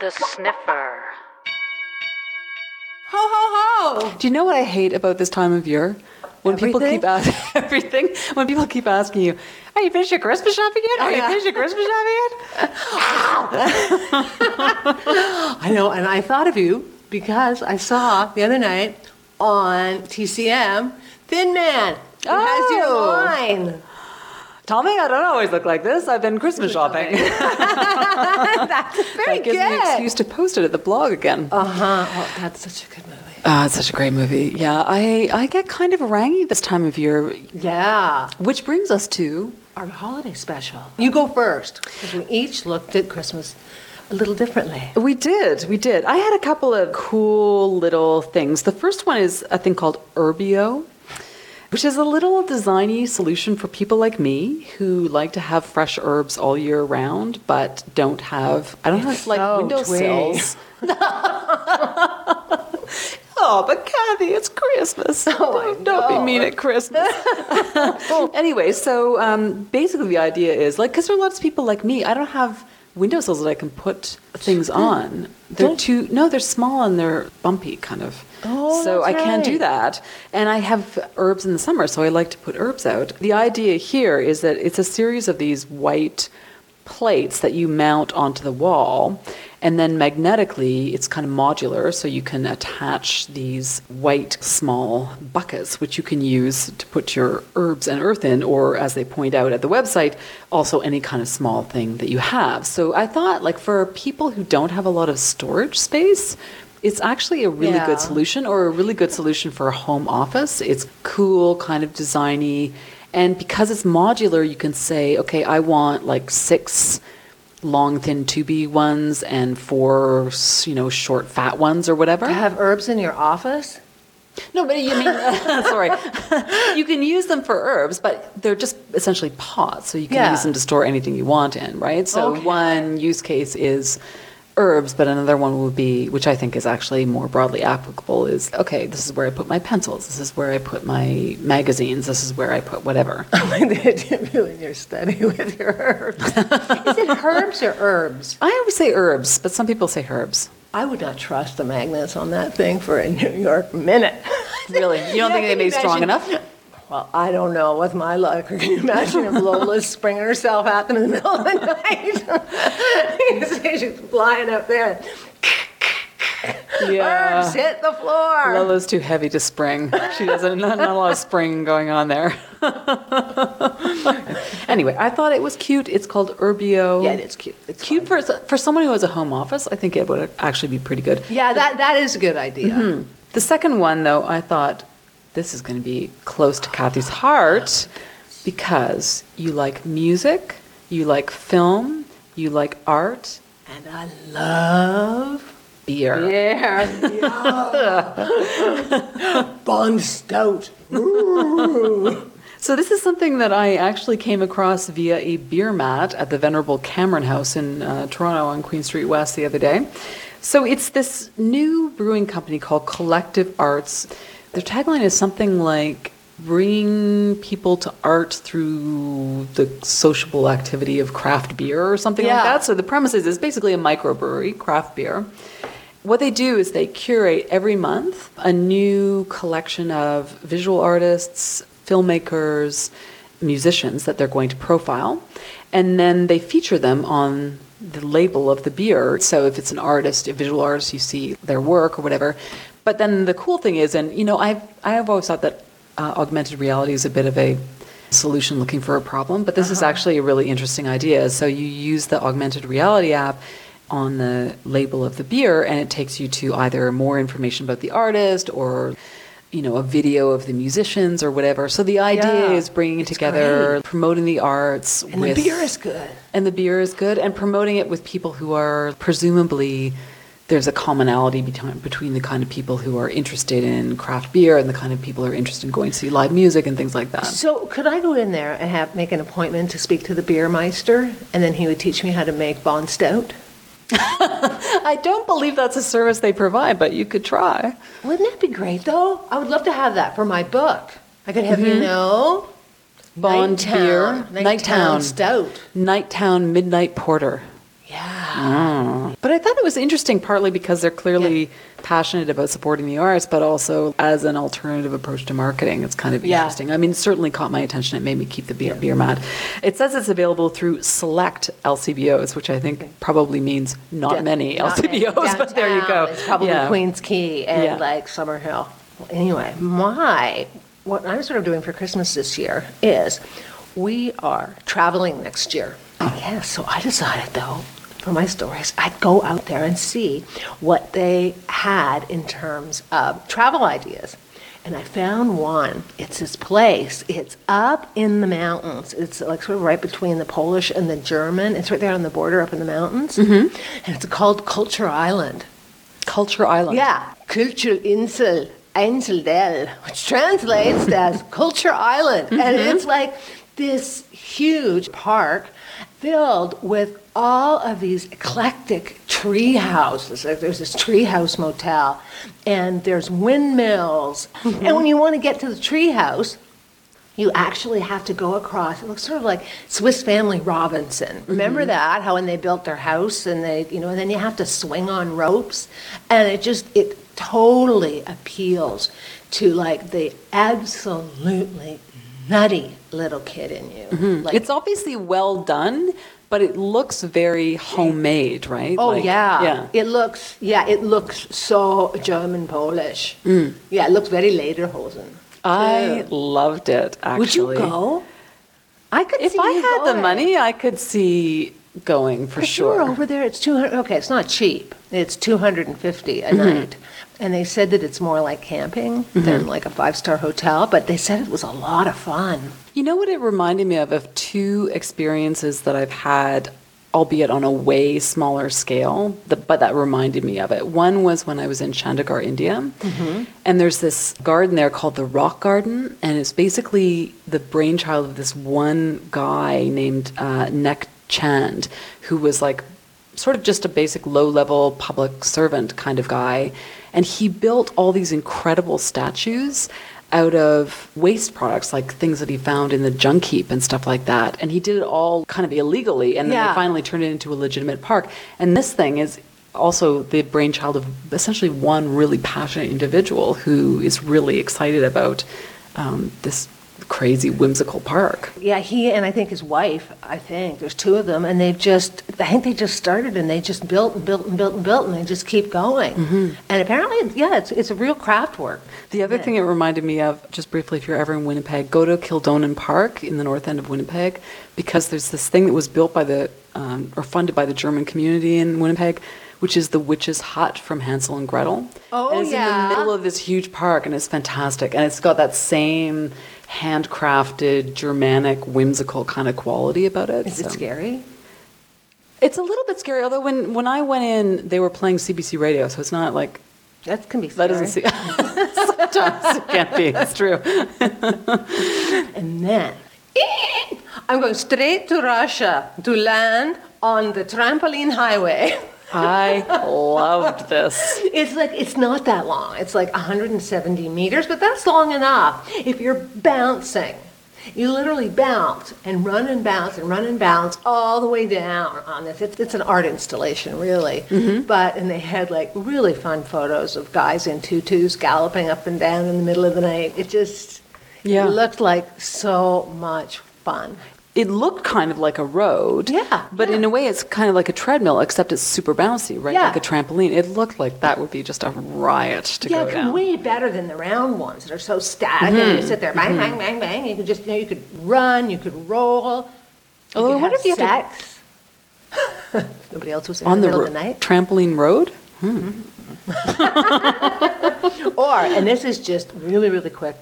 The sniffer. Ho ho ho! Do you know what I hate about this time of year? When people keep asking everything, when people keep asking you, "Are you finished your Christmas shopping yet? Oh, Are Oh, you finished your Christmas shopping yet?" I know, and I thought of you because I saw the other night on TCM Thin Man. It has your Oh. line. Tommy, I don't always look like this. I've been Christmas shopping. That's very that gives good. me an excuse to post it at the blog again. Uh huh. Oh, that's such a good movie. Ah, it's such a great movie. Yeah, I, I get kind of rangy this time of year, Yeah. which brings us to Our holiday special. You go first because we each looked at Christmas a little differently. We did, we did. I had a couple of cool little things. The first one is a thing called Urbio, which is a little designy solution for people like me who like to have fresh herbs all year round, but don't have I don't have It's like so windowsills. oh, but Cathi, it's Christmas. Oh, don't, don't be mean at Christmas. anyway, so um, basically the idea is like because there are lots of people like me. I don't have windowsills that I can put things on. They're Don't- too no, they're small and they're bumpy kind of. Oh, so I that's can't do that. And I have herbs in the summer, so I like to put herbs out. The idea here is that it's a series of these white plates that you mount onto the wall. And then magnetically, it's kind of modular, so you can attach these white small buckets, which you can use to put your herbs and earth in, or as they point out at the website, also any kind of small thing that you have. So I thought, like, for people who don't have a lot of storage space, it's actually a really Yeah. good solution or a really good solution for a home office. It's cool, kind of designy. And because it's modular, you can say, okay, I want like six long, thin, tubey ones and four, you know, short, fat ones or whatever. To have herbs in your office? No, but you mean, sorry. you can use them for herbs, but they're just essentially pots. So you can Yeah. use them to store anything you want in, right? So Okay. one use case is herbs, but another one would be, which I think is actually more broadly applicable, is okay, this is where I put my pencils. This is where I put my magazines. This is where I put whatever. doing your study with your herbs. Is it herbs or herbs? I always say herbs, but some people say herbs. I would not trust the magnets on that thing for a New York minute. Really? You don't think they can be strong enough? Well, I don't know with my luck. Can you imagine if Lola's springing herself at them in the middle of the night? You see She's flying up there. Herbs hit the floor. Lola's too heavy to spring. She doesn't, not, not a lot of spring going on there. anyway, I thought it was cute. It's called Urbio. Yeah, it is cute. It's cute for, for someone who has a home office. I think it would actually be pretty good. Yeah, that, that is a good idea. Mm-hmm. The second one, though, I thought this is going to be close to Cathi's heart because you like music, you like film, you like art, And I love beer. Yeah. Bond Stout. So this is something that I actually came across via a beer mat at the Venerable Cameron House in uh, Toronto on Queen Street West the other day. So it's this new brewing company called Collective Arts. Their tagline is something like bring people to art through the sociable activity of craft beer or something Yeah. like that. So the premise is it's basically a microbrewery, craft beer. What they do is they curate every month a new collection of visual artists, filmmakers, musicians that they're going to profile, and then they feature them on the label of the beer. So if it's an artist, a visual artist, you see their work or whatever. But then the cool thing is, and you know, I've I've always thought that uh, augmented reality is a bit of a solution looking for a problem, but this is actually a really interesting idea. So you use the augmented reality app on the label of the beer, and it takes you to either more information about the artist or you know a video of the musicians or whatever. So the idea Yeah, is bringing it together, great. promoting the arts And with the beer is good. and the beer is good, and promoting it with people who are presumably there's a commonality between between the kind of people who are interested in craft beer and the kind of people who are interested in going to see live music and things like that. So could I go in there and have make an appointment to speak to the beer meister, and then he would teach me how to make Bond Stout? I don't believe that's a service they provide, but you could try. Wouldn't that be great, though? I would love to have that for my book. I could have you mm-hmm. know, Bond Nighttown- beer, Nighttown Nighttown. Stout. Nighttown Midnight Porter. Yeah. Ah. But I thought it was interesting partly because they're clearly passionate about supporting the arts, but also as an alternative approach to marketing. It's kind of Yeah. interesting. I mean, it certainly caught my attention. It made me keep the beer, beer mat. It says it's available through select LCBOs, which I think probably means not Yeah, many not many. LCBOs, but there you go. It's probably Yeah. Queens Quay and Yeah. like Summer Hill. Well, Anyway, my, what I'm sort of doing for Christmas this year is we are traveling next year. Oh. Yes, so I decided though, for my stories, I'd go out there and see what they had in terms of travel ideas. And I found one. It's this place. It's up in the mountains. It's like sort of right between the Polish and the German. It's right there on the border up in the mountains. Mm-hmm. And it's called Culture Island. Culture Island. Yeah, Kulturinsel Einsiedel, which translates as Culture Island. And it's like this huge park filled with all of these eclectic tree houses. Like there's this tree house motel, and there's windmills. And when you want to get to the tree house, you actually have to go across. It looks sort of like Swiss Family Robinson. Mm-hmm. Remember that? How when they built their house and they, you know, and then you have to swing on ropes, and it just it totally appeals to like the absolutely nutty little kid in you. Like, It's obviously well done, but it looks very homemade, right? Oh Like, yeah. Yeah. It looks yeah, it looks so German Polish. Yeah, it looks very Lederhosen. I too. loved it, actually. Would you go? I could If I had the money, I could see going for sure. over there, it's 200, okay, it's not cheap. It's 250 a Mm-hmm. night. And they said that it's more like camping than like a five-star hotel, but they said it was a lot of fun. You know what it reminded me of? Of two experiences that I've had, albeit on a way smaller scale, but that reminded me of it. One was when I was in Chandigarh, India, and there's this garden there called the Rock Garden, and it's basically the brainchild of this one guy named uh, Nek Chand, who was like sort of just a basic low level public servant kind of guy. And he built all these incredible statues out of waste products, like things that he found in the junk heap and stuff like that. And he did it all kind of illegally. And then Yeah. they finally turned it into a legitimate park. And this thing is also the brainchild of essentially one really passionate individual who is really excited about um, this crazy, whimsical park. Yeah, he and I think his wife, I think, there's two of them, and they've just, I think they just started and they just built and built and built and built, and they just keep going. Mm-hmm. And apparently, yeah, it's, it's a real craft work. The other thing it reminded me of, just briefly, if you're ever in Winnipeg, go to Kildonan Park in the north end of Winnipeg, because there's this thing that was built by the, um, or funded by the German community in Winnipeg, which is the witch's hut from Hansel and Gretel. Oh, and it's in yeah. the middle of this huge park, and it's fantastic. And it's got that same handcrafted, Germanic, whimsical kind of quality about it. Is it scary? It's a little bit scary, although when, when I went in, they were playing CBC radio, so it's not like That can be scary. that doesn't see. Sometimes it can't be. It's true. And then I'm going straight to Russia to land on the trampoline highway. I loved this. It's like it's not that long. It's like 170 meters, but that's long enough. If you're bouncing, you literally bounce and run and bounce and run and bounce all the way down on this. It's, it's an art installation, really. Mm-hmm. But and they had like really fun photos of guys in tutus galloping up and down in the middle of the night. It just Yeah. it looked like so much fun. It looked kind of like a road. Yeah, But yeah. in a way, it's kind of like a treadmill, except it's super bouncy, right? Yeah. Like a trampoline. It looked like that would be just a riot to Yeah, go down. way better than the round ones that are so static. And mm-hmm. you sit there, bang, bang, mm-hmm. bang, bang. You could just, you know, you could run, you could roll. You Although could wonder if you have sex. Nobody else was in On the the middle ro- of the night. trampoline road? Hmm. Mm-hmm. Or, and this is just really, really quick.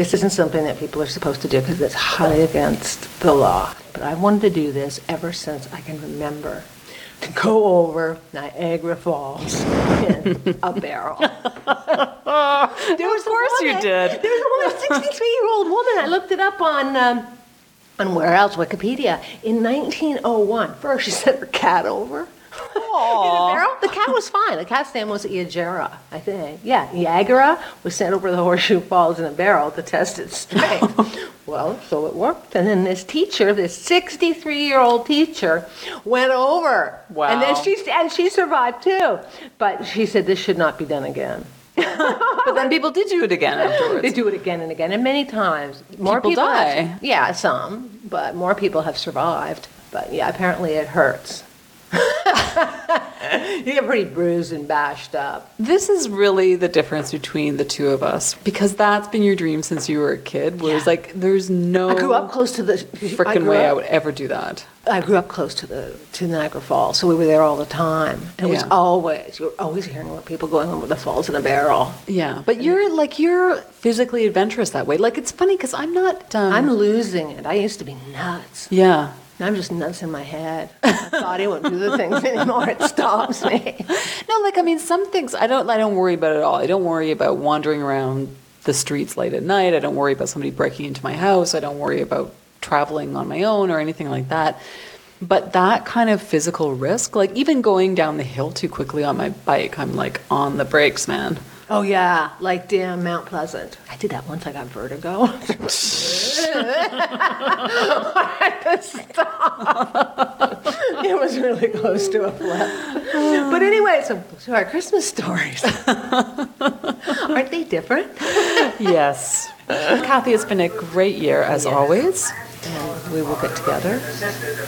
This isn't something that people are supposed to do because it's highly against the law. But I wanted to do this ever since I can remember. To go over Niagara Falls in a barrel. there was Of course a you did. There was a woman, a 63-year-old woman. I looked it up on, um, on where else? Wikipedia. In 1901. First, she sent her cat over. The cat was fine. The cat's name was Iagara, I think. Yeah, Iagara was sent over the Horseshoe Falls in a barrel to test its strength. well, so it worked. And then this teacher, this 63 year old teacher, went over. Wow. And then she and she survived too. But she said this should not be done again. But then people did do it again afterwards. They do it again and again, and many times. More People die. have- yeah, some, but more people have survived. But yeah, apparently it hurts. you get pretty bruised and bashed up. This is really the difference between the two of us because that's been your dream since you were a kid. Whereas, Yeah. like, there's no I grew up close to the freaking way I would ever do that. I grew up close to the to Niagara Falls, so we were there all the time. And It was always you were always hearing about people going over the falls in a barrel. Yeah, but you're like you're physically adventurous that way. Like it's funny because I'm not. Um, I'm losing it. I used to be nuts. yeah. I'm just nuts in my head. My body won't do the things anymore. It stops me. No, like I mean, some things I don't. I don't worry about at all. I don't worry about wandering around the streets late at night. I don't worry about somebody breaking into my house. I don't worry about traveling on my own or anything like that. But that kind of physical risk, like even going down the hill too quickly on my bike, I'm like on the brakes, man. Oh yeah, like damn Mount Pleasant. I did that once. I got vertigo. I had to stop. it was really close to a flip. But anyway, so, so our Christmas stories aren't they different? Yes. Cathi, it's been a great year as always. And we will get together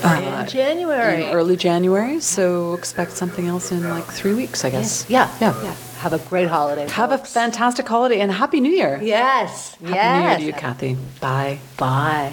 Uh, in January. in early January, so expect something else in like three weeks, I guess. yeah, Yeah. yeah. Have a great holiday. Have a fantastic holiday and Happy New Year. yes, Happy yes. New Year to you, Cathi. Bye. Bye.